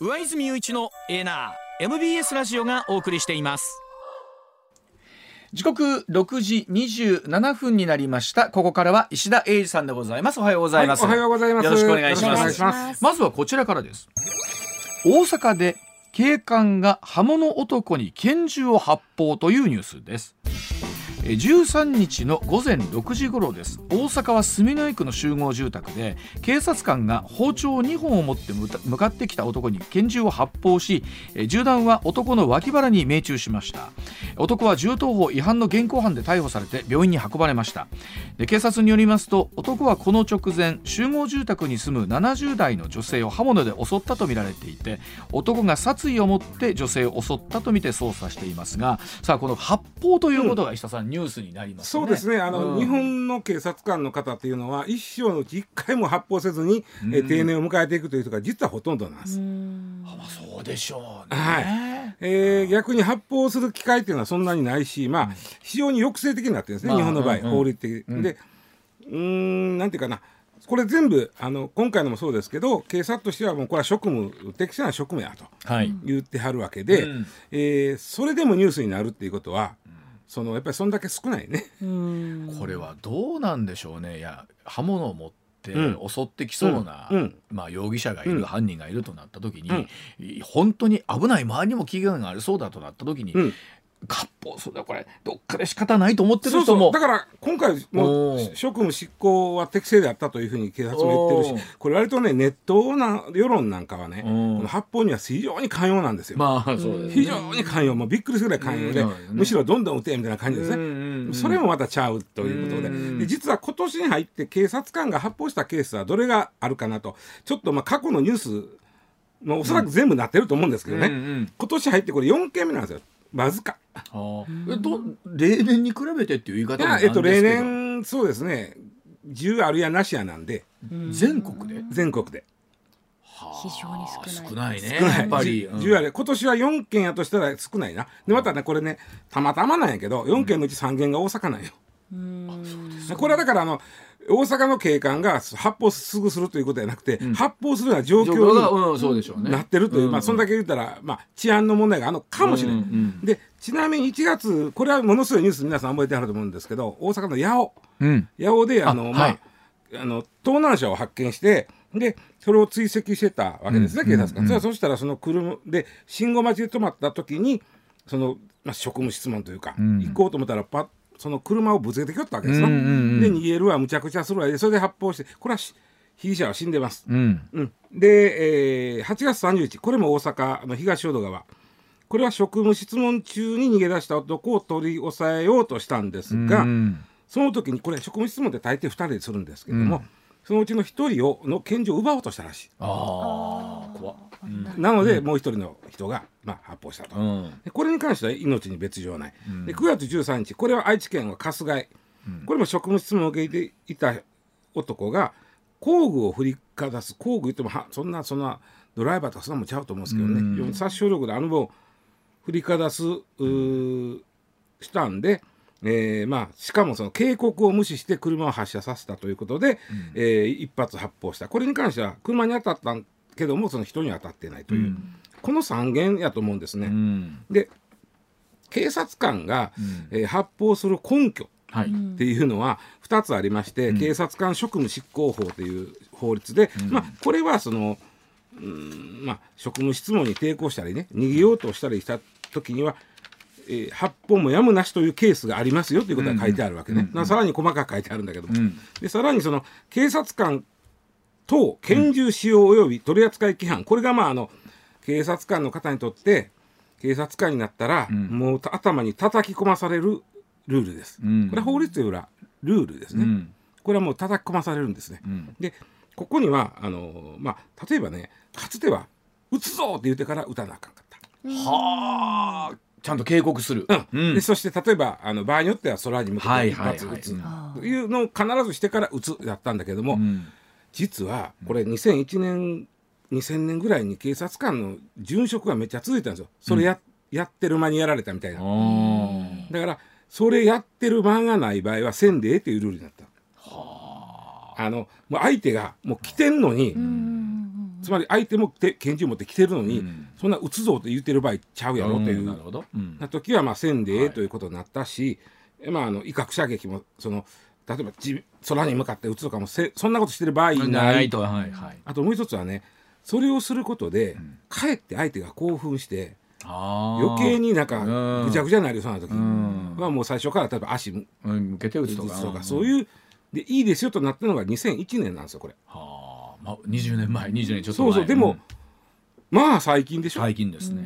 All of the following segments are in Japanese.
上泉雄一のエナー MBS ラジオがお送りしています。時刻6時27分になりました。ここからは石田英二さんでございます。おはようございます、はいおはようございます。よろしくお願いします。ます。まずはこちらからです。大阪で警官が刃物男に拳銃を発砲というニュースです。えー13日の午前6時頃です。大阪は住之江区の集合住宅で警察官が包丁2本を持って向かってきた男に拳銃を発砲し銃弾は男の脇腹に命中しました。男は銃刀法違反の現行犯で逮捕されて病院に運ばれました。で警察によりますと男はこの直前集合住宅に住む70代の女性を刃物で襲ったとみられていて男が殺意を持って女性を襲ったとみて捜査していますがさあこの発砲ということが石田さん、ニュースになりますね。そうですね。あの、うん。日本の警察官の方っていうのは一生のうち一回も発砲せずに、え定年を迎えていくという人が実はほとんどなんです。まあそうでしょうね。はい。えー逆に発砲する機会っていうのはそんなにないし、まあ、非常に抑制的になってるんですね、まあ日本の場合、うんうん。法律的に。でうーんなんていうかな。これ全部あの今回のもそうですけど警察としてはもうこれは職務適正な職務やとはい。言ってはるわけで、うん。えーそれでもニュースになるっていうことは、そのやっぱりそんだけ少ないね。これはどうなんでしょうね。いや刃物を持ってうん。襲ってきそうな、うん。うん。まあ容疑者がいる、うん。犯人がいるとなった時に、本当に危ない周りにも危険がありそうだとなった時に、うん割烹するのはこれ。どっかで仕方ないと思ってる人も。だから今回もおー。職務執行は適正であったというふうに警察も言ってるしこれ割とねネットな世論なんかはねこうん。の発砲には非常に寛容なんですよ。まあそうです非常に寛容。もうびっくりするぐらい寛容で、うん。むしろどんどん撃てみたいな感じですね、うんうんうん。それもまたちゃうということでうんで実は今年に入って警察官が発砲したケースはどれがあるかなとちょっとまあ過去のニュースまあおそらく全部なってると思うんですけどね、うんうん今年入ってこれ4件目なんですよわずか。えど例年に比べてっていう言い方なんですけど、えっと例年そうですね。10あるやなしやなんで。全国で？全国で。非常に少ない。少ないね。少ない。やっぱり、うん10ある。今年は4件やとしたら少ないな。でまたねこれねたまたまなんやけど4件のうち3件が大阪なんよ。これはだからあの大阪の警官が発砲すぐするということじゃなくて、発砲するような状状況が、況うん、そうでしょうね。になってるという、うん。まあそんだけ言ったら、まあ、治安の問題があるのかもしれない、うんうん。でちなみに1月これはものすごいニュース皆さん覚えてはると思うんですけど大阪の八尾。うん。八尾であのあまあ、はい。あの盗難車を発見してでそれを追跡してたわけですね、警察官、それはそしたらその車で信号待ちで止まった時にその、まあ、職務質問というか、行こうと思ったらパッその車をぶつけてきよったわけですよ、うんうんうん。で逃げるわむちゃくちゃするわでそれで発砲してこれはし被疑者は死んでます、うん。うん、で、えー8月30日これも大阪の東淀川。これは職務質問中に逃げ出した男を取り押さえようとしたんですが、うんその時にこれ職務質問って大抵2人でするんですけども、そのうちの1人をの拳銃を奪おうとしたらしい。ああ怖っ。なので、もう1人の人が、まあ、発砲したと。うん。でこれに関しては命に別状ない。で9月13日これは愛知県は春日井、これも職務質問を受けていた男が工具を振りかざす。工具言ってもはそんなそんなドライバーとかそんなもんちゃうと思うんですけどね、殺傷力であの分振りかざすしたんで、えーまあ、しかもその警告を無視して車を発車させたということで、えー一発発砲した。これに関しては車に当たったけどもその人には当たってないという、この3件やと思うんですね。うん。で警察官が、えー発砲する根拠はい。っていうのは2つありまして、警察官職務執行法という法律で、まあ、これはその、うんまあ、職務質問に抵抗したりね逃げようとしたりした時には、えー発砲もやむなしというケースがありますよということが書いてあるわけね、まあさらに細かく書いてあるんだけども、んでさらにその警察官等拳銃使用及び取扱規範これがまああの警察官の方にとって警察官になったら、うんもう頭に叩き込まされるルールです。うんこれは法律というよりはルールですね。うんこれはもう叩き込まされるんですね。うんでここにはあのまあ例えばねかつては「撃つぞ!」って言ってから撃たなあかんかった。はあちゃんと警告する。うん。でそして例えばあの場合によっては空に向けて一はいはいはい。発撃つ。あというのを必ずしてから撃つやったんだけども、うん。実はこれ2001年2000年ぐらいに警察官の殉職がめっちゃ続いたんですよ。それや,、やってる間にやられたみたいな。あだからそれやってる間がない場合はせんでええっていうルールになった。あ。のもう相手がもう来てんのに、つまり相手もて拳銃持って来てるのに、うん。そんな撃つぞって言ってる場合ちゃうやろっていう、なるほど。うん。な時はまあせんでええはい。ということになったし、まあ、あの威嚇射撃もその例えばじ空に向かって撃つとかもせそんなことしてる場合ない。ないとはいはい。あともう一つはねそれをすることで、かえって相手が興奮して余計になんかうん。ぐちゃぐちゃになりそうな時ん。はもう最初から例えば足向うん向けて打つとか。つとかそういうでいいですよとなったのが2001年なんですよこれ。はあまあ20年前20年ちょっとそ前うそうでも、まあ最近でしょ、最近ですね。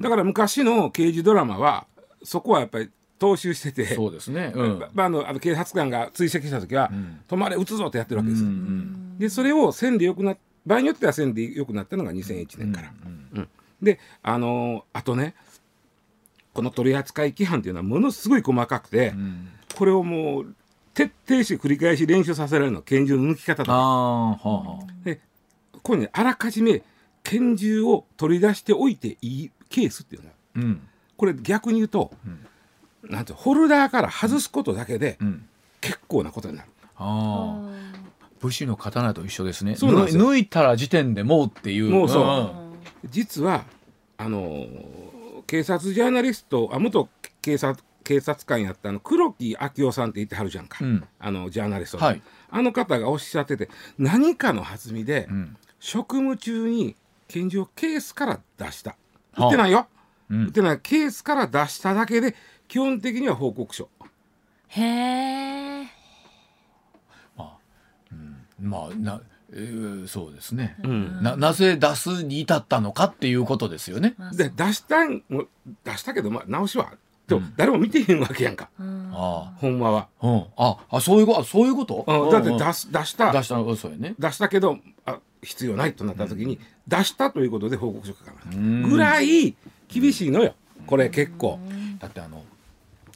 だから昔の刑事ドラマはそこはやっぱり踏襲してて。そうですね。うん。まあ、あのあの警察官が追跡した時はん「止まれ撃つぞ」ってやってるわけです。よ。うんでそれを線でよくな場合によっては線でよくなったのが2001年から。うんであのーあとねこの取扱規範っていうのはものすごい細かくて、うん。これをもう徹底して繰り返し練習させられるの拳銃の抜き方と。かはあはあでここにねあらかじめ拳銃を取り出しておいていいケースっていうのはうん。これ逆に言うと、なんていうのホルダーから外すことだけでうん。結構なことになる。ああ武士の刀と一緒ですね。そうなんですよ。抜抜いたら時点でもうっていう。もうそうん。実はあのー警察ジャーナリストあ元警察警察官やったあの黒木昭夫さんって言ってはるじゃんか、うん。あのジャーナリストの、はい。あの方がおっしゃってて何かの弾みで、うん。職務中に拳銃をケースから出した。はあ。撃ってないよ、うん。撃ってない。ケースから出しただけで基本的には報告書。へえ。まあな、えーそうですね、ん。ななぜ出すに至ったのかっていうことですよね。で出したんも出したけど、まあ、直しはでも誰も見てへんわけやんか、あほんまは、あ、うん、ああそういうこと？そういうこと、うん。だってうん出す出した。出したのそうやね。出したけどあ必要ないとなった時に、出したということで報告書書かなうん。ぐらい厳しいのよ。これ結構。だってあの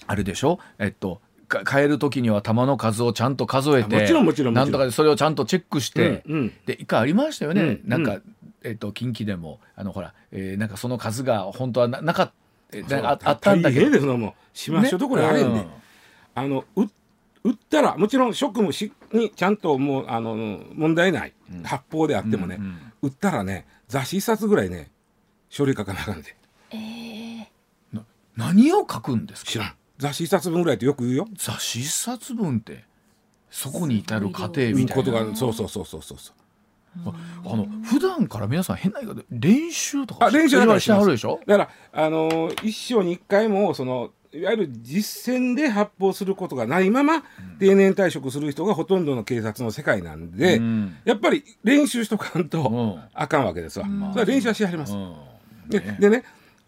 あれでしょ？えっとか帰る時には玉の数をちゃんと数えてあもちろんもちろんなんとかでそれをちゃんとチェックして、うんうん。で一回ありましたよね、うんなんか、うえっと近畿でもあのほら、えーなんかその数が本当はななかったああったんだけど。でもう。しましょうところあれん。で、ねあのう撃ったらもちろん職務しにちゃんともうあの問題ない、発砲であってもね、うんうん。撃ったらね雑誌一冊ぐらいね書類書かなあかんで。な何を書くんですか？知らん。雑誌一冊分ぐらいってよく言うよ。雑誌一冊分ってそこに至る過程みたいことながそうそうそうそうそうそうあの普段から皆さん変な言い方で練習とかあ練習だからしてはるでしょ？だからあのー一生に一回もそのいわゆる実践で発砲することがないまま定年退職する人がほとんどの警察の世界なんで、うん。やっぱり練習しとかんとうん。あかんわけですわ、それは練習はしはります、うん。ででね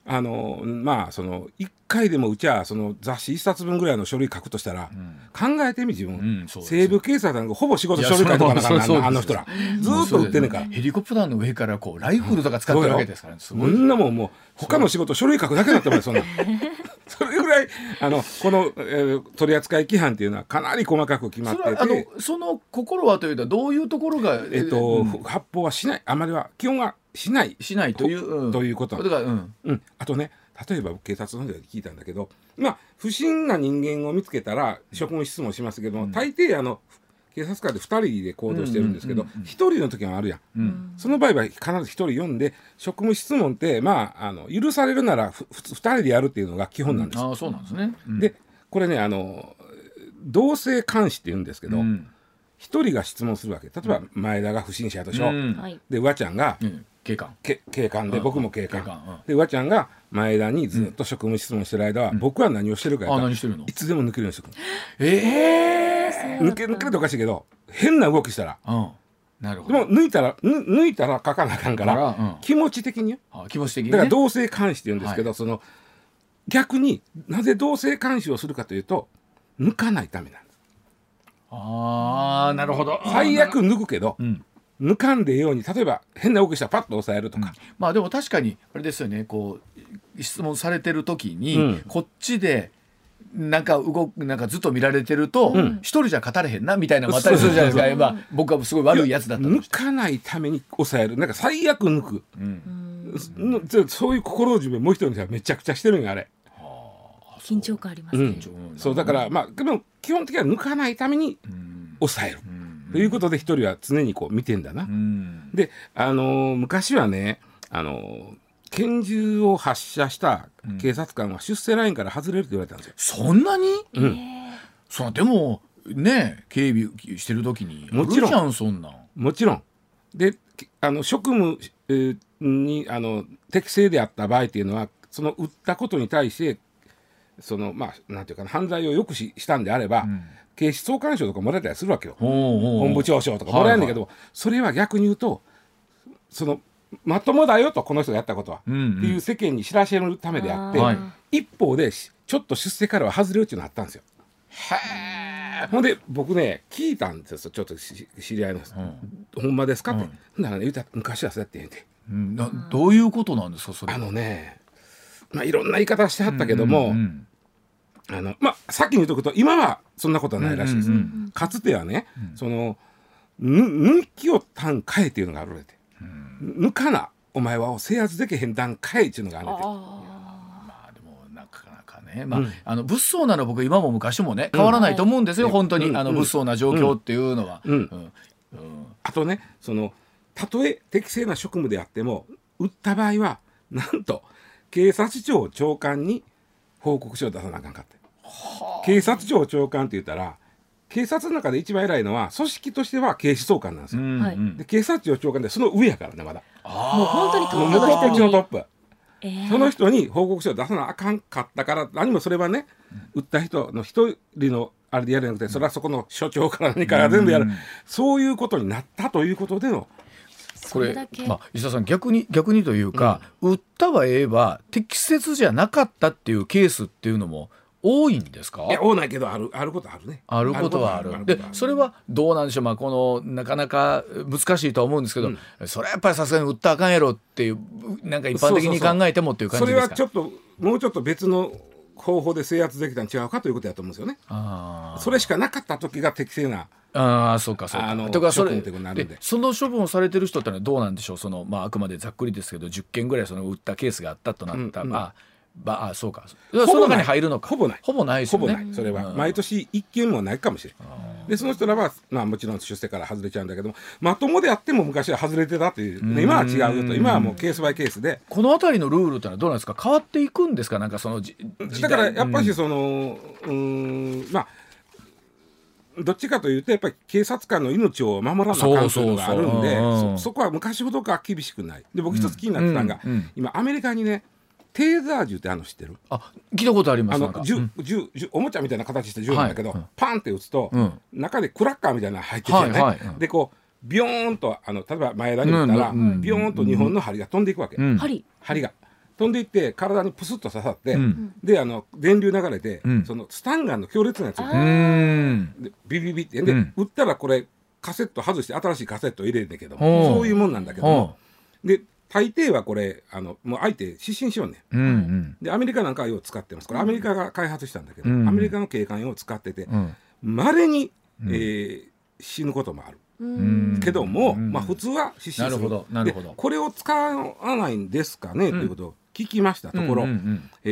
あのまあその1回でもうちはその雑誌1冊分ぐらいの書類書くとしたら、考えてみ自分、うん西部警察なんかほぼ仕事書類書いとかなあかんいやそうあの人ら。ずーっと売ってんねんから。ヘリコプターの上からこうライフルとか使ってるわけですからね。すそごいんなもんもう他の仕事書類書くだけだったもんそんな。それぐらいあのこの、えー取扱規範っていうのはかなり細かく決まってて。のその心はというとどういうところがえっと、うん。発砲はしない。あまりは基本はしない。しないという、うん。ということ。だからうん。うん、あとね例えば警察の方で聞いたんだけどまあ不審な人間を見つけたら職務質問しますけども、大抵あの警察官で2人で行動してるんですけど、うんうんうんうん。1人の時もあるやん、うん。その場合は必ず1人読んで職務質問ってまああの許されるならふ普通2人でやるっていうのが基本なんです、ああそうなんですね、うん。でこれねあの同性監視って言うんですけど、うん。一人が質問するわけ。例えば前田が不審者やとしょ、うん。はい。でうわちゃんがうん。警官。け警官でうん。僕も警官、でうわちゃんが前田にずっと職務質問してる間は、僕は何をしてるかやったらあ何してるの？いつでも抜けるようにしてくるええ抜け抜けるとおかしいけど変な動きしたら。うん。なるほど。でも抜いたらぬ抜いたら書かなあかんから、からうん。気持ち的に気持ち的にね。だから同性監視って言うんですけど、その逆になぜ同性監視をするかというと抜かないためなんですああなるほど。最悪抜くけど、ん。抜かんでように例えば変な動きしたらパッと押さえるとか、まあでも確かにあれですよね。こう質問されてる時に、うん。こっちでなんか動くなんかずっと見られてると一、人じゃ語れへんなみたいなのもあったりするじゃないですか、まあ、僕はすごい悪いやつだったと抜かないために抑える。なんか最悪抜く、のそそういう心の準備もう一人の人はめちゃくちゃしてるんよあれ、緊張感ありますね。うん。そうだからまあでも基本的には抜かないために抑える、ということで一人は常にこう見てんだな、うん。であのー昔はねあのー拳銃を発射した警察官は出世ラインから外れると言われたんですよ。そんなに、うん。そうでもね警備してる時にもちろん。そんなん。もちろん。できあの職務えーにあの適正であった場合っていうのはその撃ったことに対してそのまあなんていうかな犯罪を抑止したんであれば、警視総監賞とかもらえたりするわけよ。本部長賞とかもらえるんだけど、それは逆に言うとそのまともだよとこの人がやったことは、うんうん。っていう世間に知らせるためであって、はい。一方でしちょっと出世からは外れるっていうのがあったんですよ。ほんで僕ね聞いたんですよちょっとし知り合いの人、ほんまですかって、ほんならね言うたら昔はそうやってんて。うん。などういうことなんですかそれあのねまあいろんな言い方してはったけども、うんあのまあさっきに言うとくと今はそんなことはないらしいです、うんうんかつてはね、そのぬ抜きを単かえっていうのがあるれて、抜かなお前は制圧できへん段階っていうのがあるれて。まあでもなかなかね、まああの物騒なの僕今も昔もね変わらないと思うんですよ、本当に、うん。あの物騒な状況っていうのは。うん。うん。あとねそのたとえ適正な職務であっても撃った場合はなんと警察庁長官に報告書を出さなあかんかって。警察庁長官って言ったら警察の中で一番偉いのは組織としては警視総監なんですよ、はいうん。で警察庁長官でその上やからねまだ。もう本当にトもうップ。の人のトップ。えー。その人に報告書を出さなあかんかったから何もそれはね売った人の一人のあれでやるんじゃなくてそれはそこの所長から何から全部やる、うん。そういうことになったということでの。これ。まあ、石田さん逆に逆にというか、売ったはええば適切じゃなかったっていうケースっていうのも多いんですか？いや多ないけどあるあることあるね。あることはある。でそれはどうなんでしょう、まあ、このなかなか難しいとは思うんですけど、それはやっぱりさすがに売ったらあかんやろっていうなんか一般的に考えてもっていう感それじですか？はちょっともうちょっと別の方法で制圧できたん違うかということだと思うんですよね。それしかなかった時が適正なあーそうかそうか。あのとかそれで。でその処分をされてる人ってのはどうなんでしょう？その、まあ、あくまでざっくりですけど10件ぐらいその売ったケースがあったとなった、うんうん。あばあそうか。その中に入るのか。ほぼない。ほぼないですほぼよねない。それは。うん。毎年一件もないかもしれないでその人らは、まあ、もちろん出世から外れちゃうんだけどもまともであっても昔は外れてたっていう、ね今は違うよと。今はもうケースバイケースで。この辺りのルールってのはどうなんですか？変わっていくんですか？なんかそのだ代。からやっぱりそのうーんまあどっちかというとやっぱり警察官の命を守らなあかんというのがあるんでそこは昔ほどか厳しくない。で僕一つ気になってたのが、うん。うん。今アメリカにねテーザー銃ってあるの知ってる？あ聞いたことありますあの銃うん。銃銃おもちゃみたいな形した銃なんだけど、はいうん。パンって撃つと、うん。中でクラッカーみたいなの入っててね、はいはい。うん。でこうビヨーンとあの例えば前田に撃ったら、うんうんビヨーンと日本の針が飛んでいくわけ、うん。針。針が。飛んでいって体にプスッと刺さって、うん。であの電流流れて、うん。そのスタンガンの強烈なやつうーん。でビビビってで、うん。撃ったらこれカセット外して新しいカセット入れるんだけどそういうもんなんだけどで大抵はこれあのもう相手失神しようね。んうんうん。でアメリカなんかはよう使ってます。これアメリカが開発したんだけど、うん。アメリカの警官用を使っててうん。まれに、えー死ぬこともある。うん。けども、うん。まあ普通は失神する。なるほどなるほど。でこれを使わないんですかね、ということを聞きましたところ、うんうんえ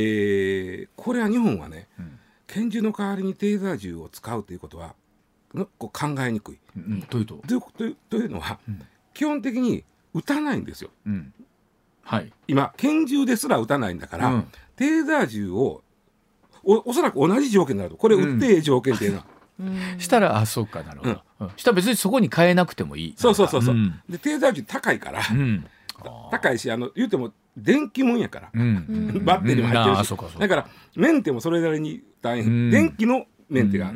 ーこれは日本はね、ん。拳銃の代わりにテーザー銃を使うということはのこう考えにくい。うん。うんと？いうとというのは、基本的に撃たないんですよ。うん。はい。今拳銃ですら撃たないんだから、うん。テーザー銃をおおそらく同じ条件になると。これ撃ってええ条件っていうのは、したらあそうかなるほど、うん。したら別にそこに変えなくてもいい。そうそうそうそう、んでテーザー銃高いから、うん。高いしあの言うても電気もんやから、うん。バッテリーも入ってるし、そうかそうか。だからメンテもそれなりに大変、うん。電気のメンテが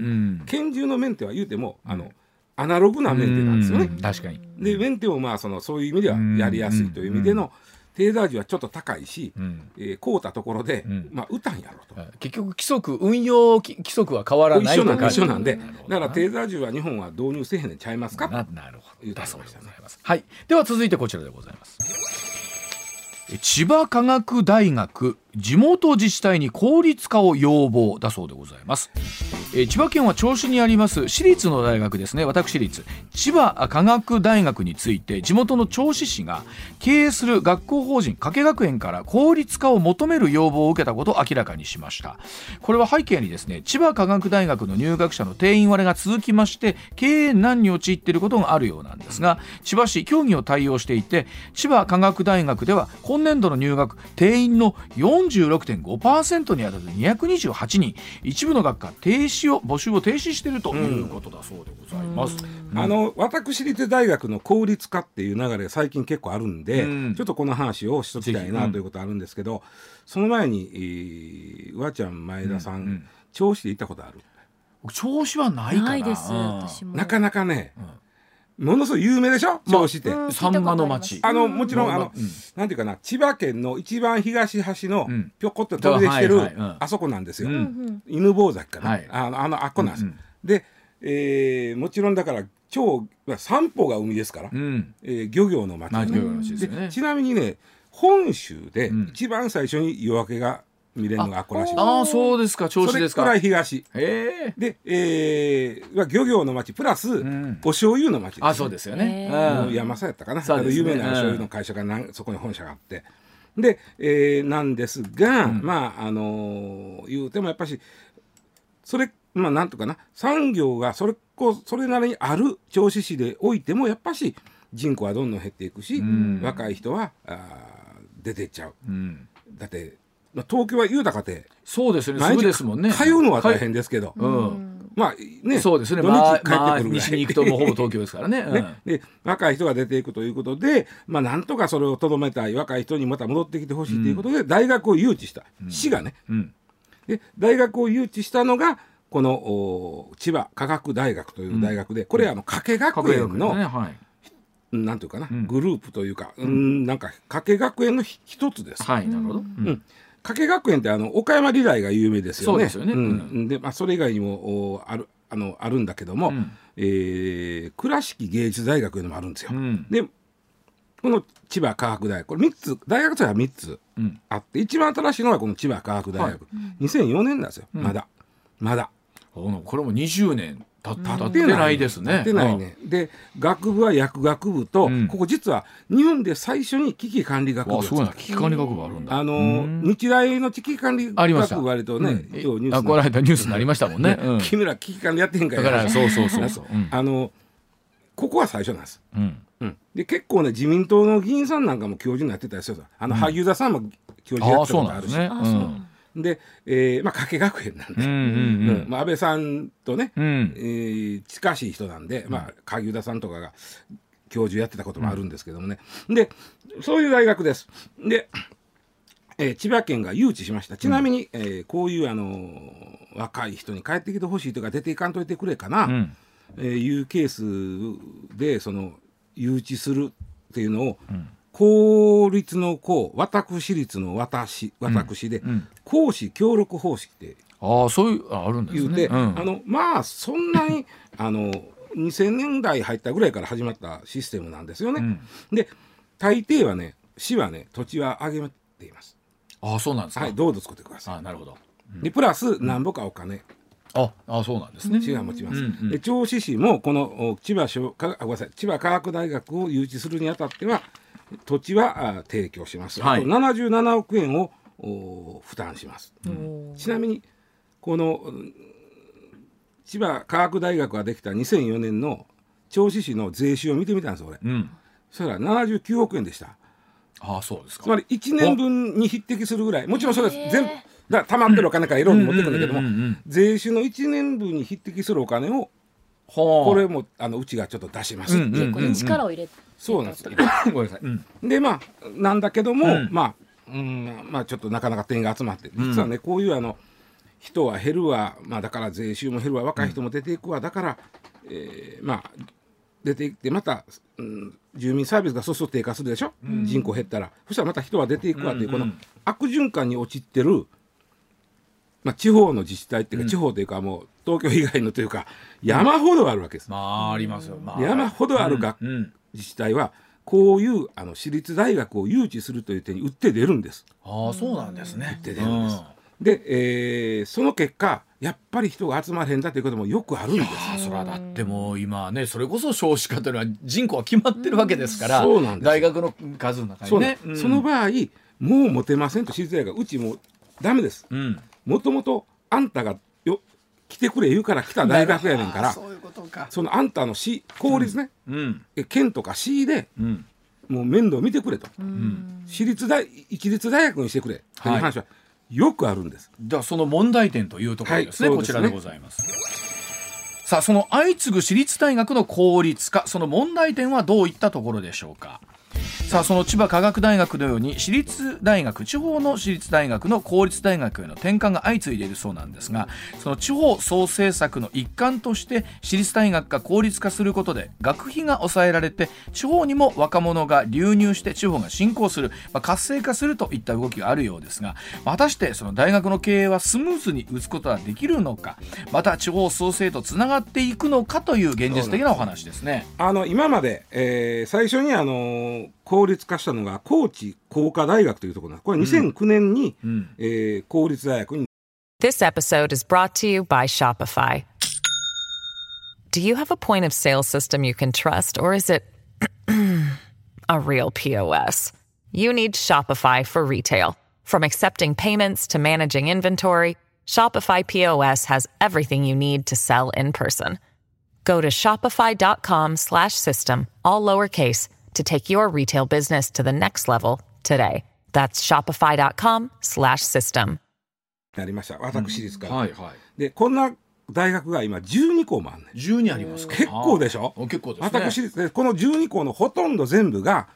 拳銃のメンテは言うてもあのアナログなメンテなんですよね。うん確かに。でメンテもまあそのそういう意味ではやりやすいという意味での、テーザー時はちょっと高いし、うんえー買うたところで、んまあ打たんやろと。結局規則運用規規則は変わらない一緒なん一緒なんでだからテーザー銃は日本は導入せえへんねんちゃいますか？ななるほ言どだそううてましたねでございます。はい。では続いてこちらでございます。え千葉科学大学地元自治体に効率化を要望だそうでございます。え千葉県は銚子にあります私立の大学ですね。私立。千葉科学大学について地元の銚子市が経営する学校法人加計学園から効率化を求める要望を受けたことを明らかにしました。これは背景にですね千葉科学大学の入学者の定員割れが続きまして経営難に陥っていることがあるようなんですが千葉市協議を対応していて千葉科学大学では今年度の入学定員の4 46.5%にあたる228人。一部の学科停止を募集を停止しているということだそうでございます。あの私立大学の効率化っていう流れが最近結構あるんで、うん。ちょっとこの話をしときたいなんということあるんですけど、その前に、えー、うわちゃん前田さん、銚子で行ったことある？調子はないかな。ないですうん私も。なかなかね、ものすごい有名でしょ？銚子って。うんサンマの町。あのもちろん、うんあの、うん。なんていうかな千葉県の一番東端のうん。ぴょこっと飛び出してる、はいはいうん。あそこなんですよ、うんうん犬坊崎かな、はい。あのあのあっこなんです、うんうんで、えーもちろんだから超まあ三方が海ですから、うん。えー漁業の町、まあ、漁業の話ですよね。ちなみにね本州でうん。一番最初に夜明けが見れるのがこらしい、ああ、そうですか、調子ですか。それくらいへ東え。で、えーまあ漁業の町プラス、ん。お醤油の町ですあ、そうですよね。うん。山佐やったかな、ね。有名なお醤油の会社がなんそこに本社があって。で、えーなんですが、まああのー言うてもやっぱしそれまあなんとかな。産業がそれこそれなりにある銚子市でおいてもやっぱし人口はどんどん減っていくし、ん。若い人はあー出てっちゃう。うん。だって、まあ、東京は言うたかてそうですね、ですもんね。通うのは大変ですけど、うん。まあねそうですね、土まあ、日帰ってくるぐらい、まあ、西に行くともうほぼ東京ですからね。ね、で若い人が出ていくということで、まあ、なんとかそれをとどめたい若い人にまた戻ってきてほしいということで、大学を誘致した、市がねうん。うん。で大学を誘致したのがこのお千葉科学大学という大学で、これあの加計学各園の、ね、はい。なんていうかな、んグループというか、うん、なんか加計学園のひ一つです。はい、なるほど。ううんん。加計学園ってあの岡山リライが有名ですよね。そうですよね。ん。うん。で、まあ、それ以外にもおあるあのあるんだけども、うん。えー倉敷芸術大学いうのもあるんですよ。うん。でこの千葉科学大学これ3つ大学生は3つうん。あって一番新しいのがこの千葉科学大学、2004年なんですよ、ん。まだ。まだ。これも20年経ってないですね。経ってないね、で学部は薬学部と、うんここ実は日本で最初に危機管理学うん。部をあ、すごいな。危機管理学部あるんだ。たあのうん日大の危機管理。学部割とね、うん今日ニュースあ、この間ニュースになりましたもんね。うん君ら危機管理やってへんかだから、そうそうそうそう。うんあのここは最初なんです。うん。うん、で結構ね自民党の議員さんなんかも教授になってたりするあの、萩生田さんも教授やああ、ってたことあるしそうなんですね。で、えーまあ加計学園なんで、うん。うん。うんうんまあ、安倍さんとね、うん。えー近しい人なんで、まあ、萩生田さんとかが教授やってたこともあるんですけどもね、でそういう大学です。で、えー千葉県が誘致しましたちなみに、えーこういう、あのー若い人に帰ってきてほしいとか出ていかんといてくれかな、うん。えーいうケースでその誘致するっていうのを、公立の公私立の私私で、うん公私協力方式ってああ、そういう、ああるんですね。言うんあのまあそんなに あの2000年代入ったぐらいから始まったシステムなんですよね。うんで大抵はね市はね土地は上げています。ああ、そうなんですか。はいどうぞ作ってくださああ、なるほど。い。でプラスなんぼかお金あ、あそうなんですね。市が持ちます。うんうんで銚子市もこのお千葉商科あごめんなさい千葉科学大学を誘致するにあたっては土地はあ提供します。はい。あと77億円をお負担します。おーちなみにこのうん千葉科学大学ができた2004年の銚子市の税収を見てみたんです俺。うん。そしたら79億円でした。ああ、そうですか。つまり1年分に匹敵するぐらい。もちろんそれは全部だ溜まってるお金からいろいろ持ってくるんだけどもうんうんうんうん税収の1年分に匹敵するお金をほこれもあのうちがちょっと出します。っていう、うんうん。力を入れてそうなんです。よごめんなさい。うん。でまあなんだけども、うん。まあうんまあちょっとなかなか点が集まって実はね、こういうあの人は減るわ、まあ、だから税収も減るわ若い人も出ていくわ、だからえーまあ出ていってまた、うん、住民サービスがそうすると低下するでしょ、人口減ったら。そしたらまた人は出ていくわっていう、うんうん。この悪循環に陥ってる、まあ、地方の自治体っていうか、地方というかもう東京以外のというか山ほどあるわけです。まあありますよ、まあ、山ほどある学、うん自治体はこういうあの私立大学を誘致するという点に打って出るんです。ああそうなんですね。出てるんです。で、えーその結果やっぱり人が集まれへんだということもよくあるんです。あそれはだってもう今ねそれこそ少子化というのは人口は決まってるわけですから、そうなんです大学の数の中にね。その場合もう持てませんと私立大学うちもうダメです。うん。もともとあんたがよ来てくれ言うから来た大学やねんからそういうことか。そのあんたの市公立ね、うん。え県とか市でうん。もう面倒見てくれと、うん。私立大一律大学にしてくれ。という話はよくあるんです。ではその問題点というところですね、はいそうですね。こちらでございます。さあその相次ぐ私立大学の公立化その問題点はどういったところでしょうかさあその千葉科学大学のように私立大学地方の私立大学の公立大学への転換が相次いでいるそうなんですがその地方創生策の一環として私立大学が公立化することで学費が抑えられて地方にも若者が流入して地方が振興する、まあ、活性化するといった動きがあるようですが果たしてその大学の経営はスムーズに打つことはできるのかまた地方創生とつながっていくのかという現実的なお話ですね。あの今まで、えー最初にあの公立化したのが高知工科大学というところなんですこれ2009年に、うんえー公立大学に This episode is brought to you by Shopify. Do you have a point of sale system you can trust, or is it a real POS? You need Shopify for retail. From accepting payments to managing inventory, Shopify POS has everything you need to sell in person. Go to shopify.com slash system, all lowercase, to take your retail business to the next level today. That's shopify.com slash system. なりました。私立から、はいはい。でこんな大学が今12校もあるねん。12あります。か結構でしょ？あ結構ですね。私立でこの12校のほとんど全部が、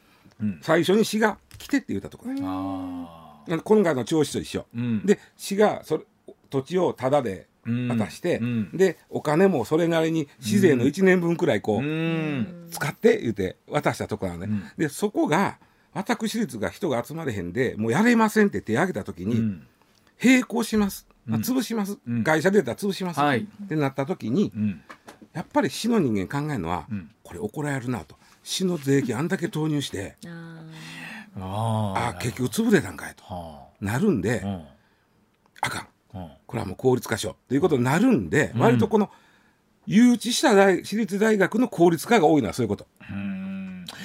最初に市が来てって言ったところ、あ今回の調子と一緒、ん。で市がそれ土地をタダで渡して、うん。うんでお金もそれなりに市税の1年分くらいこう、ーうん。使って言って渡したところなのね、でそこが私立が人が集まれへんでもうやれませんって手を挙げた時に、ん。並行します、まあ、潰します、会社出たら潰します、はい。ってなった時に、うん。やっぱり市の人間考えるのは、これ怒られるなと。市の税金あんだけ投入してああ結局潰れたんかいと。はなるんで、あうん。あかんうんこれはもう効率化しようということになるんで、割とこの誘致した大私立大学の効率化が多いのはそういうこと。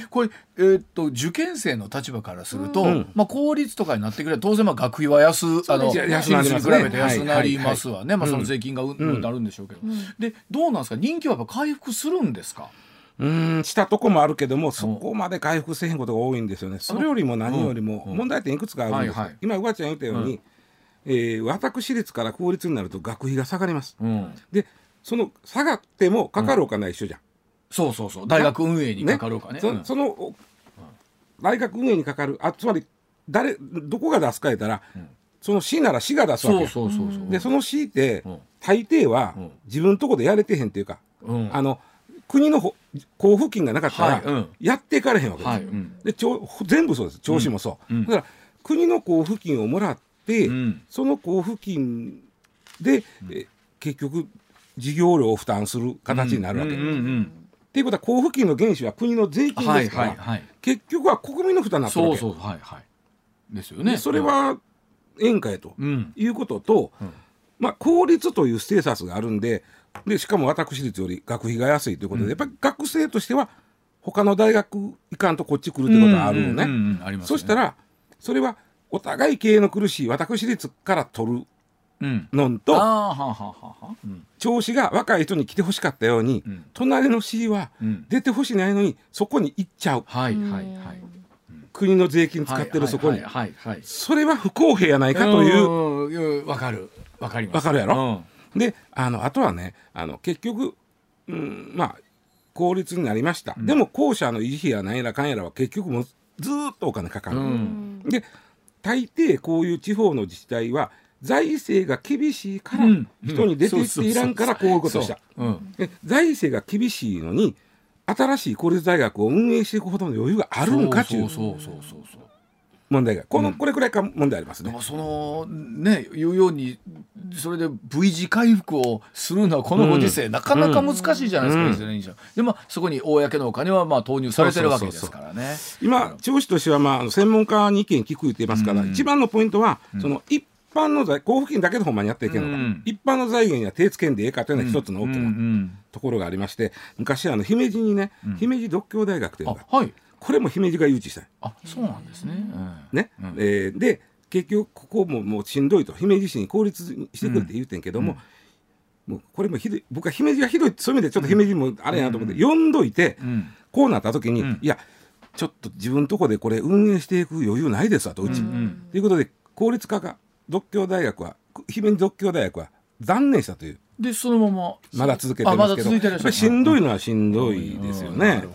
これ、えーっと受験生の立場からすると、うん。まあ、公立とかになってくれば当然まあ学費は安あの安私立に比べて安安なりますわね、まあ、その税金がうんうん。なるんでしょうけど、でどうなんですか？人気はやっぱ回復するんですか？うーんしたとこもあるけどもそこまで回復せへんことが多いんですよね。それよりも何よりも問題点いくつかあるんですよ。はいはい。今うわちゃん言ったように、えー私立から公立になると学費が下がります。うん。でその下がってもかかるお金は一緒じゃん。そうそうそう。大学運営にかかるお金、そうん。そのお大学運営にかかる。あつまり誰どこが出すか言ったら、その市なら市が出すわけそうやそうそうそう。でその市って、うん。大抵は、うん。自分のとこでやれてへんっていうか、うん。あの国のほ交付金がなかったら、やっていかれへんわけです。よ、はいうん。で町全部そうです。調子もそう、うん。だから国の交付金をもらって、うん。その交付金で、え結局事業料を負担する形になるわけ、うんうんうんっていうことは交付金の原資は国の税金はいですから、はいはい結局は国民の負担になってるわけ。そうそうはいはい。ですよね。でそれは円かやと、うん。いうことと、ん。まあ、公立というステータスがあるんででしかも私立より学費が安いということで、やっぱり学生としては他の大学行かんとこっち来るってことはあるのね。うんうんうん。ありますね。そしたらそれはお互い経営の苦しい私立から取るうん。のとうん。調子が若い人に来てほしかったように、ん。隣の市はうん。出てほしないのにそこに行っちゃう。はいはいはい。国の税金使ってるそこに、はいはいはい。はいそれは不公平やないかといううんわかる。わかります。わかるやろ？であのあとはねあの結局、うん、まあ公立になりました、でも校舎の維持費や何やらかんやらは結局もうずーっとお金かかる、うん。で大抵こういう地方の自治体は財政が厳しいからうん。人に出ていっていらんからこういうことをした。財政が厳しいのに新しい公立大学を運営していくほどの余裕があるんかっていう問題がこの、うん。これくらいか問題ありますね。でも。そのね言うようにそれで V 字回復をするのはこのご時世、なかなか難しいじゃないですか、うん。でまあそこに公のお金はまあ投入されてるわけですからね。今調子としては、まああの、専門家に意見聞く言っていますから、うん。一番のポイントは、うん。その一般の財交付金だけでほんまにやっていけんのか、うん。一般の財源には手つけんでええかというのは一つの大きなん。ところがありまして昔あの姫路にね、うん。姫路独協大学というのがあはいこれも姫路が誘致したい。あそうなんですね。うん。ね、うん。えーで結局ここももうしんどいと姫路市に効率にしてくれって言うてんけども、もうこれもひどい僕は姫路がひどいそういう意味でちょっと姫路もあれやなと思って、呼ん。どいて、うん。こうなった時に、うん。いやちょっと自分とこでこれ運営していく余裕ないですわとうち。うんうん。ということで公立化が独協大学は姫路独協大学は断念したというでそのまま。まだ続けてあますけど。ましんどいのはしんどいですよね。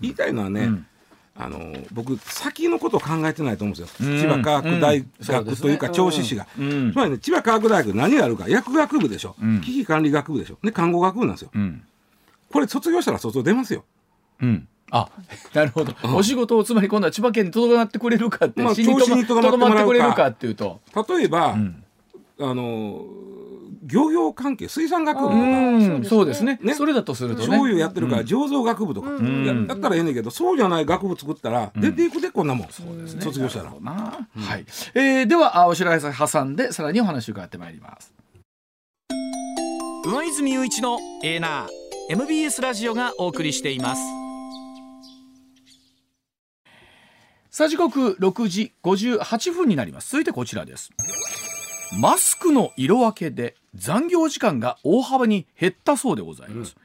言いたいのはね、うん。あの僕先のことを考えてないと思うんですよ、うん。千葉科学大学というか銚子市が。うん。つまりね千葉科学大学何があるか。薬学部でしょ、うん。危機管理学部でしょ。で看護学部なんですよ。うん。これ卒業したら卒業出ますよ。うん。あなるほど、お仕事をつまり今度は千葉県にとどまってくれるかって、まあ調子にとどまってくれるかっていうと、例えば、うん。あの漁業関係水産学部とか、うんそうですね。ね。それだとするとね。醤油やってるから醸造学部とか、うん。いやだったらええねんけどそうじゃない学部作ったら出ていくでこんなもん、ですね。卒業したら。はい、えーではあお知らせ挟んでさらにお話を伺ってまいります。上泉雄一のエーナー MBS ラジオがお送りしています。さあ時刻6時58分になります。続いてこちらです。マスクの色分けで残業時間が大幅に減ったそうでございます、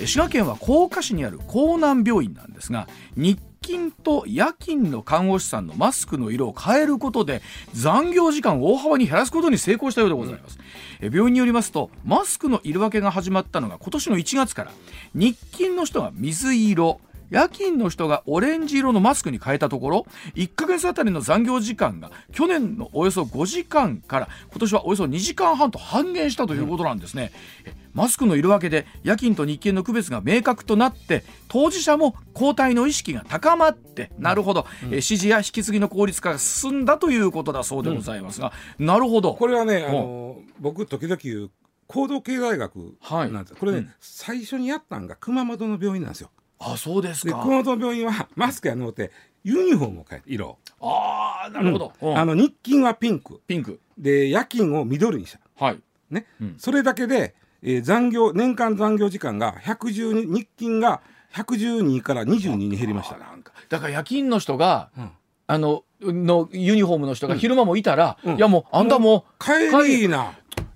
え滋賀県は甲賀市にある江南病院なんですが日勤と夜勤の看護師さんのマスクの色を変えることで残業時間を大幅に減らすことに成功したようでございます、え病院によりますとマスクの色分けが始まったのが今年の1月から日勤の人が水色夜勤の人がオレンジ色のマスクに変えたところ1ヶ月あたりの残業時間が去年のおよそ5時間から今年はおよそ2時間半と半減したということなんですね、えマスクの色分けで夜勤と日勤の区別が明確となって当事者も交代の意識が高まってなるほど、え指示や引き継ぎの効率化が進んだということだそうでございますが、なるほど。これはねあの僕時々言う行動経済学はいなんです、これね、うん。最初にやったんが熊本の病院なんですよあそうですか。で熊本の病院はマスクやのうてユニフォームを変えて色を。ああなるほど、うん。あの日勤はピンク。ピンク。で夜勤を緑にした。はい。ね、うん。それだけで、えー残業年間残業時間が112日勤が112から22に減りました。あなんか。だから夜勤の人がうん。あののユニフォームの人が昼間もいたら、うん。いやもうあんたも帰りいいな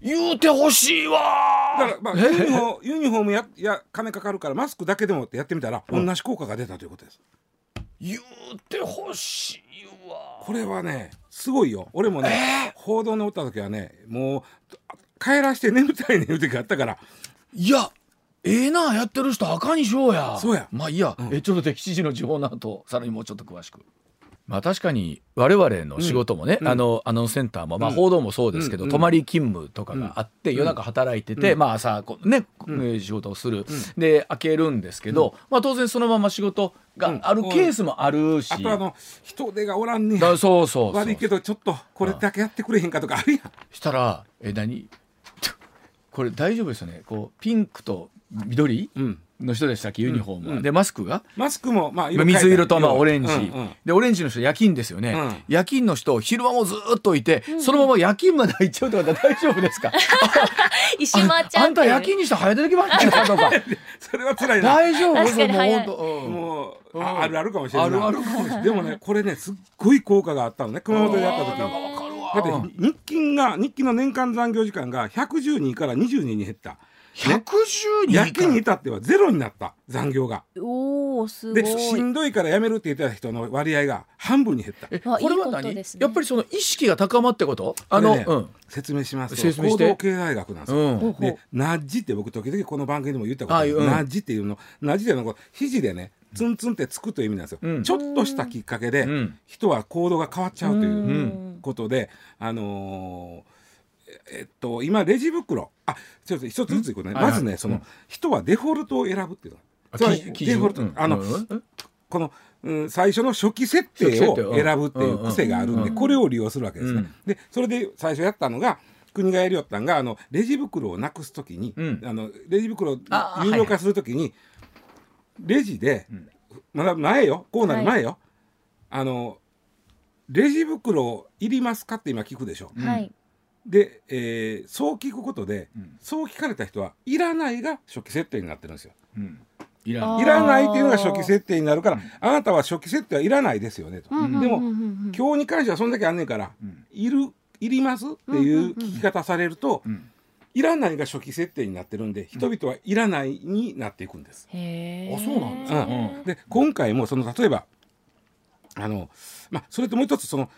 言うてほしいわ。だから、まあ、ユニフォーム ユニフォームやや金かかるからマスクだけでもってやってみたら、同じ効果が出たということです。言うてほしいわ。これはねすごいよ。俺もね、報道におった時はねもう帰らして 眠たいねいう時があったから。いやええなやってる人赤にしようや。そうや。まあいいや、うん。えちょっとで7時の時報の後さらにもうちょっと詳しくまあ確かに我々の仕事もね、うん。あのアナウンスセンターも、まあ、うん報道もそうですけど、うん泊まり勤務とかがあって、夜中働いてて、うん。まあ朝こうね、仕事をする、で開けるんですけど、まあ当然そのまま仕事があるケースもあるし、あとあの人手がおらんねだそうそうそう。悪いけどちょっとこれだけやってくれへんかとかあるやん。したらえ何？これ大丈夫ですよね。こうピンクと緑？うんの人でしたっけ？ユニフォームは、うん。でマスクが？マスクもまあまあ水色とまあオレンジ、うんうんでオレンジの人夜勤ですよね、うん。夜勤の人昼間もずーっといて、そのまま夜勤まで行っちゃうとか大丈夫ですか？一周回っちゃうあんた夜勤にして早出てきましたとか。それは辛いな。大丈夫？確かに早い。もうもう、うん。ああるあるかもしれない。なあるあるかもしれない。でもねこれねすっごい効果があったのね熊本でやった時。だって日勤が日勤の年間残業時間が112から22に減った112夜勤に至ってはゼロになった。残業が。おおすごでしいんどいから辞めるって言ってた人の割合が半分に減った。これは何？ね。やっぱりその意識が高まってこと？あの、ねうん。説明しますと説明して。行動経済学なんですよ、うん。でナッジって僕時々この番組でも言ったことある。はいうん。ナッジっていうの。ナッジっていうのはこう肘でねツンツンってつくという意味なんですよ、うん。ちょっとしたきっかけで、うん。人は行動が変わっちゃうといううん。ことで、あのーえっと今レジ袋。あちょっと一つずついくとね、はいはい。まずねその、うん。人はデフォルトを選ぶっていうの。あつデフォルト、準あの、うん。この、うん、最初の初期設定を選ぶっていう癖があるんで、うんこれを利用するわけですね。うん。でそれで最初やったのが国がやりよったんがあのレジ袋をなくすときに、うん。あのレジ袋をあ有料化するときに、レジで、まだ前よ。こうなる前よ、あのレジ袋いりますかって今聞くでしょ。はい。で、えーそう聞くことで、うん。そう聞かれた人はいらないが初期設定になってるんですよ。うん。いらない。いらないっていうのが初期設定になるから、あなたは初期設定はいらないですよねと。うんでも、今日に関してはそんだけあんねんから、ん。いるいりますっていう聞き方されると、んいらないが初期設定になってるんで人々はいらないになっていくんです。あそうなんですか。うん。で今回もその例えばあの、まあ、それともう一つその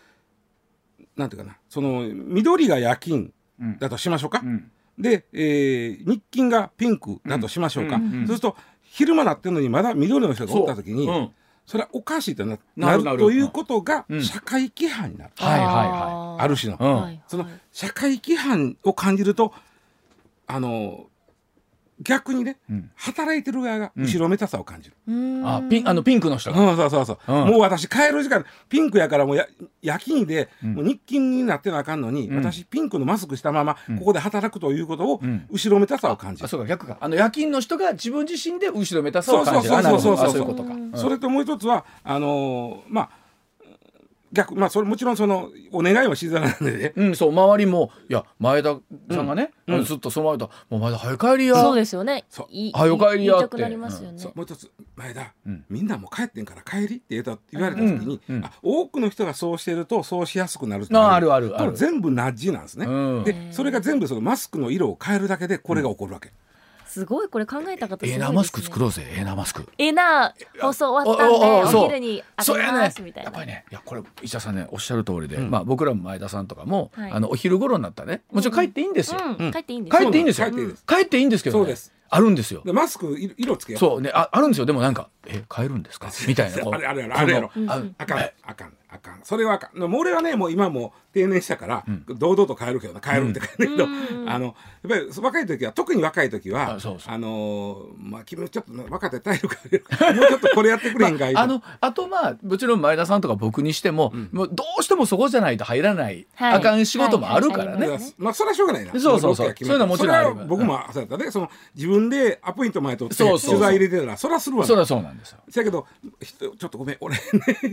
なんていうかな。その緑が夜勤うん。だとしましょうか。うん。で、えー日勤がピンクだとしましょうか、うんうんうん。そうすると昼間なってるのにまだ緑の人がおった時にそ,、れはおかしいとななるなる。ということがうん。社会規範になる、はいはいはある種の、その社会規範を感じるとあの逆にね、うん。働いてる側が後ろめたさを感じる、うん。あピンあのピンクの人が。うんそうそうそう、うん。もう私帰る時間ピンクやからもうや夜勤で、うん。もう日勤になってなあかんのに、うん。私ピンクのマスクしたままうん。ここで働くということをうん。後ろめたさを感じる。あ、そうか逆か。あの夜勤の人が自分自身で後ろめたさを感じる。そうそうそうそうあなるほど。あそういうことか、うんうん。それともう一つはあのーまあ逆まあそれもちろんそのお願いはしづらなんでね。うん、そう周りもいや前田さんがね、うん。うん。ずっとその前田もう前田早帰りや。そうですよね。そう。いはよ帰りやって。言いたくなりますよね。そう。もう一つ前田、うん。みんなもう帰ってんから帰りって言うた言われた時に、うん。うん。あ多くの人がそうしてるとそうしやすくなるってああるあるある。全部ナッジなんですね。うん。でそれが全部そのマスクの色を変えるだけでこれが起こるわけ。すごいこれ考えた方すごいですね。ええなマスク作ろうぜ。ええなマスク。ええな放送終わったんでお昼に開けそうやねますみたいな。やっぱりねいやこれ石田さんねおっしゃる通りで、うん。まあ僕らも前田さんとかも、はい。あのお昼頃になったらねもちろん帰っていいんですよ、うん。帰っていいんです帰っていいんですよ。帰っていいです。帰っていいんですけど、ね、そうです。あるんですよ。でマスク色色つけよう。そうね。ああるんですよ。でもなんかえ帰るんですか？みたいなこう。あれあれあれあれあうん。あかん。あかん。あかん。それはあかん。もう俺はねもう今もう定年したから、ん。堂々と帰るけどな帰るって帰るけど、うん。あのやっぱり若い時は特に若い時はあそうそう。のーまあ君ちょっと若手体力あるから もうちょっとこれやってくれへんかいと。あのあとまあもちろん前田さんとか僕にしても,、もうどうしてもそこじゃないと入らない、はい。あかん仕事もあるからね、はいはいまあそれはしょうがないな。そうそうそう。そういうのはもちろんある僕もそうやった。ねその自分でアポイント前取ってそうそうそう。取材入れてたらそれはするわそりゃそうなんですよ。せやけどちょっとごめん俺ね。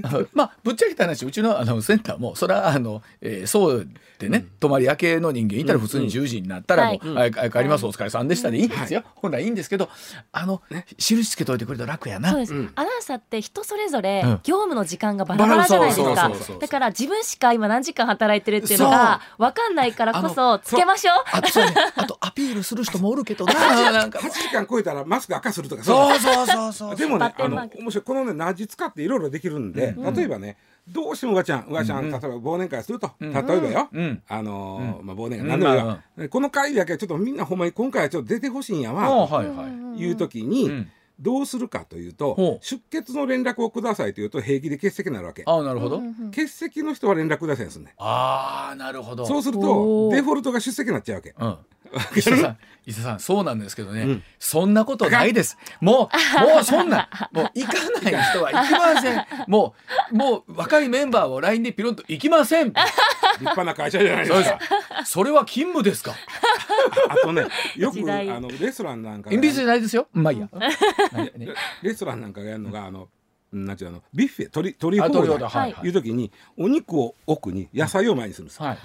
まあぶっちゃけた話うちのあのセンターもそれはあの、えーそうでね、泊まり明けの人間いたら普通に10時になったらもう、うんはいはい帰りますお疲れさんでしたでいいんですよ、本来いいんですけどあの、印つけといてくれたら楽やな。そうです、うん。アナウンサーって人それぞれうん。業務の時間がバラバラじゃないですか。だから自分しか今何時間働いてるっていうのが分かんないからこそつけましょう。あとそうね。あとアピールする人もおるけどな なんか8時間超えたらマスク赤するとかそうそうそうそうでもねあの面白いこのねナッジ使っていろいろできるんで、例えばねどうしてもうがちゃんうがちゃん、例えば忘年会すると、例えばよ、うん。あのーまあ、忘年会うん。何でもいいまわ、この会だけちょっとみんなほんまに今回はちょっと出てほしいんやあわ、はいはい、という時に、うん。どうするかというと、出欠の連絡をくださいというと平気で欠席になるわけ。ああなるほど、欠席の人は連絡くださいですねああなるほど。そうするおとーデフォルトが出席になっちゃうわけ。うん 伊勢さん伊勢さんそうなんですけどね、うん。そんなことないです。もう もうそんなもう行かない人は行きません。もうもう若いメンバーを LINE でピロンと行きません。立派な会社じゃないでそうですすか。それは勤務ですか。あとねよくあのレストランなんかインビズじゃないですよ。まあいいや、ね。レレストランなんかがやるのがあのなんていうのビュッフェ取り取りあ放題い。いう時にお肉を奥に野菜を前にするんですよ。はい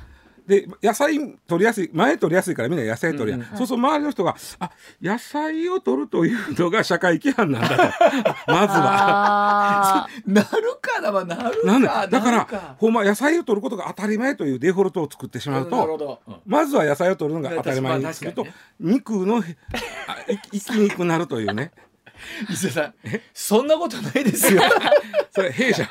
で野菜取りやすい前取りやすいからみんな野菜取るやん、うんそうそう周りの人があ野菜を取るというのが社会規範なんだと。まずは。あなるかなまあなるかなだからほんま野菜を取ることが当たり前というデフォルトを作ってしまうとど、うん。まずは野菜を取るのが当たり前にすると、まあ確肉の 生きにくくなるというね。伊勢さん そんなことないですよ。それ弊社。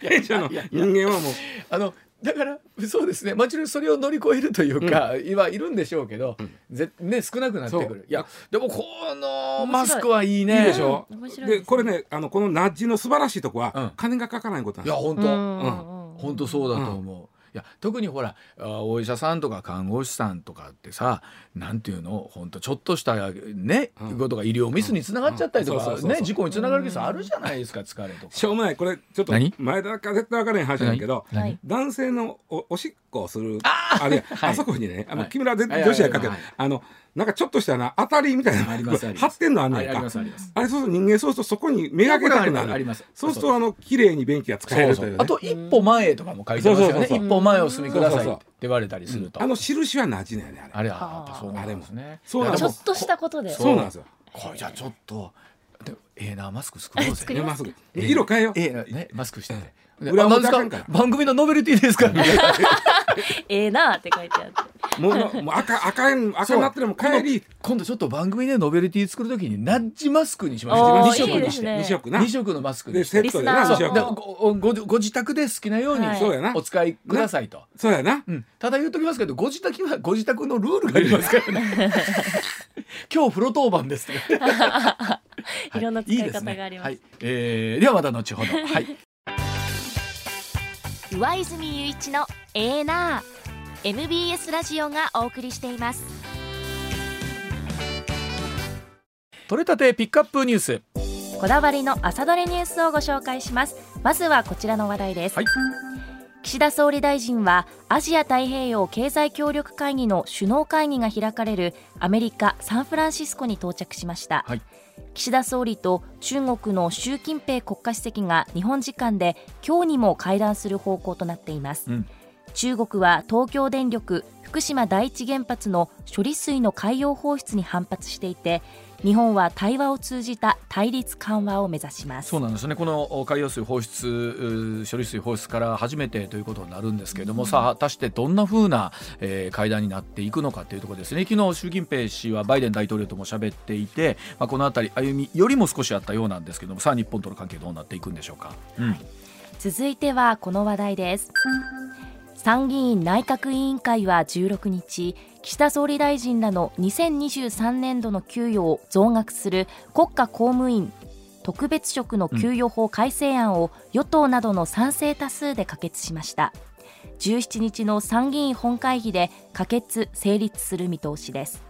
弊社の人間はもう。あのだからそうですね。もちろんそれを乗り越えるというか、今いるんでしょうけど、ぜね少なくなってくる。いやでもこのマスクはいいねいい。でしょ、うんですね。でこれねあのこのナッジの素晴らしいとこは、うん。金がかからないことなんですいや本当、うん。本当そうだと思う。いや特にほらあお医者さんとか看護師さんとかってさなんていうの本当ちょっとしたね、うん。ことが医療ミスにつながっちゃったりとかね事故につながるケースあるじゃないですか疲れとか。しょうもない。これちょっと何？前田か絶対分からへん話なんだけど男性のおおしっこをするあれ、はい。あそこにねあの、はい。木村女子やかけど、はいはい。あのなんかちょっとしたな当たりみたいなありますあります。貼ってんのあんねんか。あれそうすると人間そうするとそこに目がけたくなる。そうするとあの綺麗に便器が使えるという。あと一歩前とかも書いてますよね。一歩前を進みくださいって言われたりすると、あの印はなじねやねあれ。あれは。やっぱそうなんですね。そうなんですちょっとしたことで。そうなんですよ。これじゃあちょっとでええなマスク作ろうぜ。作りますねまっすぐ色変えよう。ええなねマスクして。て。で裏番組のノベルティですか？ええな。って書いてあってもうもう赤赤い赤になってるのも帰り。今度ちょっと番組でノベルティ作るときにナッジマスクにしましょう。二色にしていいですね。二色。な。二色のマスクにして。でセットでなリスナー二色。でごごご自宅で好きなようにはい。そうやな。お使いくださいと、そうやな。うん、ただ言うときますけどご自宅はご自宅のルールがありますからね。今日風呂当番ですとか いろんな使い方があります。はい、えーではまた後ほど。はい。上泉雄一のエーナー MBS ラジオがお送りしています。取れたてピックアップニュース。こだわりの朝どれニュースをご紹介します。まずはこちらの話題です、はい。岸田総理大臣はアジア太平洋経済協力会議の首脳会議が開かれるアメリカ・サンフランシスコに到着しました、はい。岸田総理と中国の習近平国家主席が日本時間で今日にも会談する方向となっています、うん中国は東京電力福島第一原発の処理水の海洋放出に反発していて日本は対話を通じた対立緩和を目指します。そうなんですね。この海洋水放出う処理水放出から初めてということになるんですけれども、さあ果たしてどんな風な、えー会談になっていくのかというところですね。昨日習近平氏はバイデン大統領とも喋っていて、まあ、この辺り歩みよりも少しあったようなんですけどもさあ日本との関係どうなっていくんでしょうか。うん。続いてはこの話題です参議院内閣委員会は16日岸田総理大臣らの2023年度の給与を増額する国家公務員特別職の給与法改正案を与党などの賛成多数で可決しました。17日の参議院本会議で可決成立する見通しです。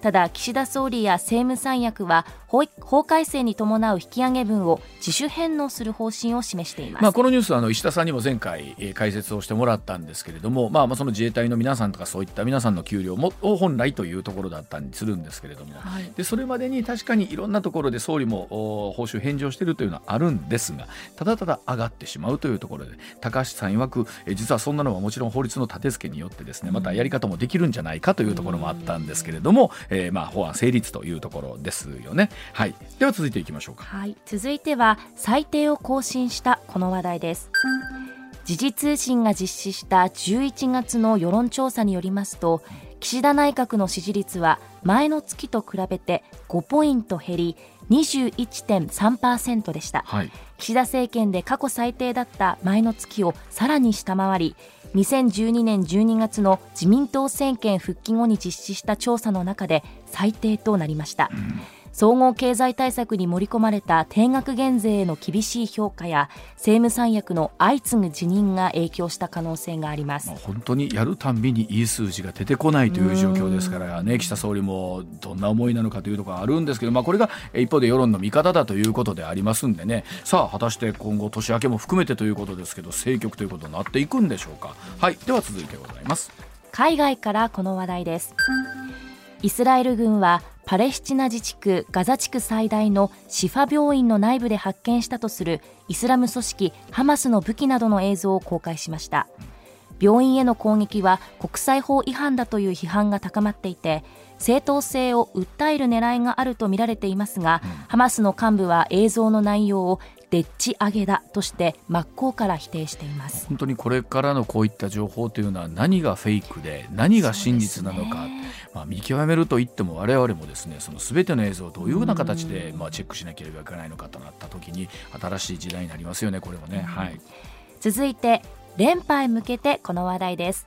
ただ岸田総理や政務三役は法法改正に伴う引き上げ分を自主返納する方針を示しています、まあ、このニュースはあの石田さんにも前回、えー解説をしてもらったんですけれども、まあ、まあその自衛隊の皆さんとかそういった皆さんの給料もを本来というところだったりするんですけれども、はい。でそれまでに確かにいろんなところで総理もお報酬返上しているというのはあるんですがただただ上がってしまうというところで高橋さん曰く、えー実はそんなのはもちろん法律の立て付けによってですねまたやり方もできるんじゃないかというところもあったんですけれども、えーまあ法案成立というところですよね。はい、では続いていきましょうか。はい、続いては最低を更新したこの話題です。時事通信が実施した11月の世論調査によりますと岸田内閣の支持率は前の月と比べて5ポイント減り21.3%でした。はい。岸田政権で過去最低だった前の月をさらに下回り2012年12月の自民党政権復帰後に実施した調査の中で最低となりました、総合経済対策に盛り込まれた定額減税への厳しい評価や政務三役の相次ぐ辞任が影響した可能性があります。まあ本当にやるたんびにいい数字が出てこないという状況ですからね。岸田総理もどんな思いなのかというところがあるんですけど、まあ、これがえ一方で世論の味方だということでありますんでね。さあ果たして今後年明けも含めてということですけど政局ということになっていくんでしょうか。はい。では続いてございます。海外からこの話題ですイスラエル軍はパレスチナ自治区ガザ地区最大のシファ病院の内部で発見したとするイスラム組織ハマスの武器などの映像を公開しました。病院への攻撃は国際法違反だという批判が高まっていて正当性を訴える狙いがあるとみられていますが、ハマスの幹部は映像の内容をでっち上げだとして真っ向から否定しています。本当にこれからのこういった情報というのは何がフェイクで何が真実なのか、まあ、見極めると言っても我々もですねその全ての映像をどういうふうな形でまあチェックしなければいけないのかとなった時に新しい時代になりますよねこれはね。はい。続いて連覇へ向けてこの話題です。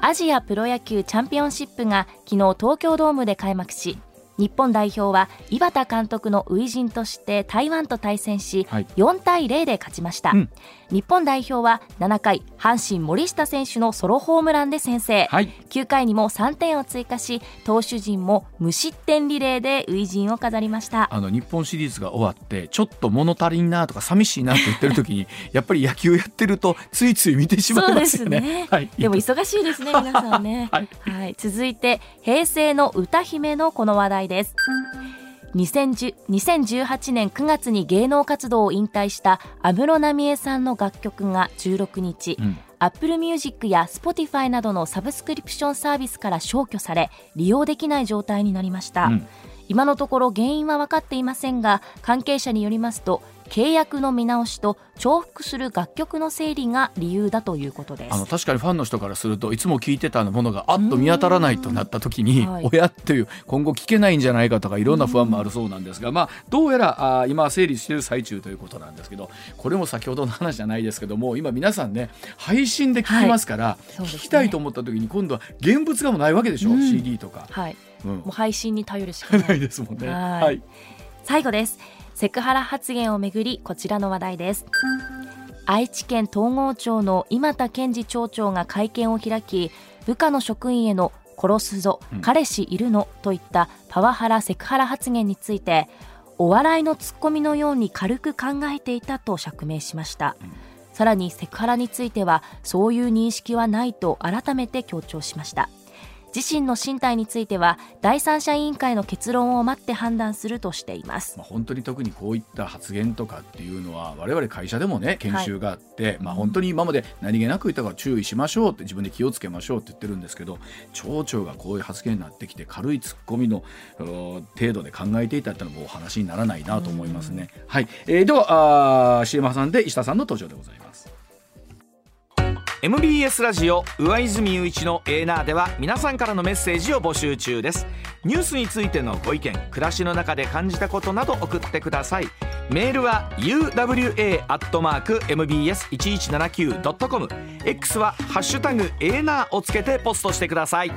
アジアプロ野球チャンピオンシップが昨日東京ドームで開幕し日本代表は井端監督の初陣として台湾と対戦し、はい、4対0で勝ちました、うん、日本代表は7回阪神森下選手のソロホームランで先制、はい、9回にも3点を追加し投手陣も無失点リレーで初陣を飾りました。あの日本シリーズが終わってちょっと物足りんなとか寂しいなって言ってる時に やっぱり野球やってるとついつい見てしまいますよね、ね、はい、でも忙しいですね皆さんね、はい、はい、続いて平成の歌姫のこの話題題です。2018年9月に芸能活動を引退した安室奈美恵さんの楽曲が16日、うん、Apple Music や Spotify などのサブスクリプションサービスから消去され利用できない状態になりました、うん、今のところ原因は分かっていませんが関係者によりますと契約の見直しと重複する楽曲の整理が理由だということです。あの確かにファンの人からするといつも聴いてたものがあっと見当たらないとなった時に、はい、親っていう今後聴けないんじゃないかとかいろんな不安もあるそうなんですが、まあ、どうやらあ今整理している最中ということなんですけどこれも先ほどの話じゃないですけども今皆さんね配信で聴きますから、はい。ね、聞きたいと思った時に今度は現物がもないわけでしょ、うん、CD とか。はい。うん、もう配信に頼るしかない。ですもんね。はい、最後です。セクハラ発言をめぐりこちらの話題です。愛知県東郷町の今田健二町長が会見を開き部下の職員への殺すぞ、彼氏いるのといったパワハラセクハラ発言についてお笑いのツッコミのように軽く考えていたと釈明しました、さらにセクハラについてはそういう認識はないと改めて強調しました自身の進退については第三者委員会の結論を待って判断するとしています、まあ、本当に特にこういった発言とかっていうのは我々会社でもね研修があって、はい、まあ、本当に今まで何気なく言ったから注意しましょうって自分で気をつけましょうって言ってるんですけど町長がこういう発言になってきて軽いツッコミの程度で考えていたってのも話にならないなと思いますね。はい、えー、ではあ CM 挟んで石田さんの登場でございます。MBS ラジオ上泉雄一のエーナーでは皆さんからのメッセージを募集中です。ニュースについてのご意見暮らしの中で感じたことなど送ってください。メールは uwa.mbs1179.com X は「ハッシュタグエーナー」をつけてポストしてください。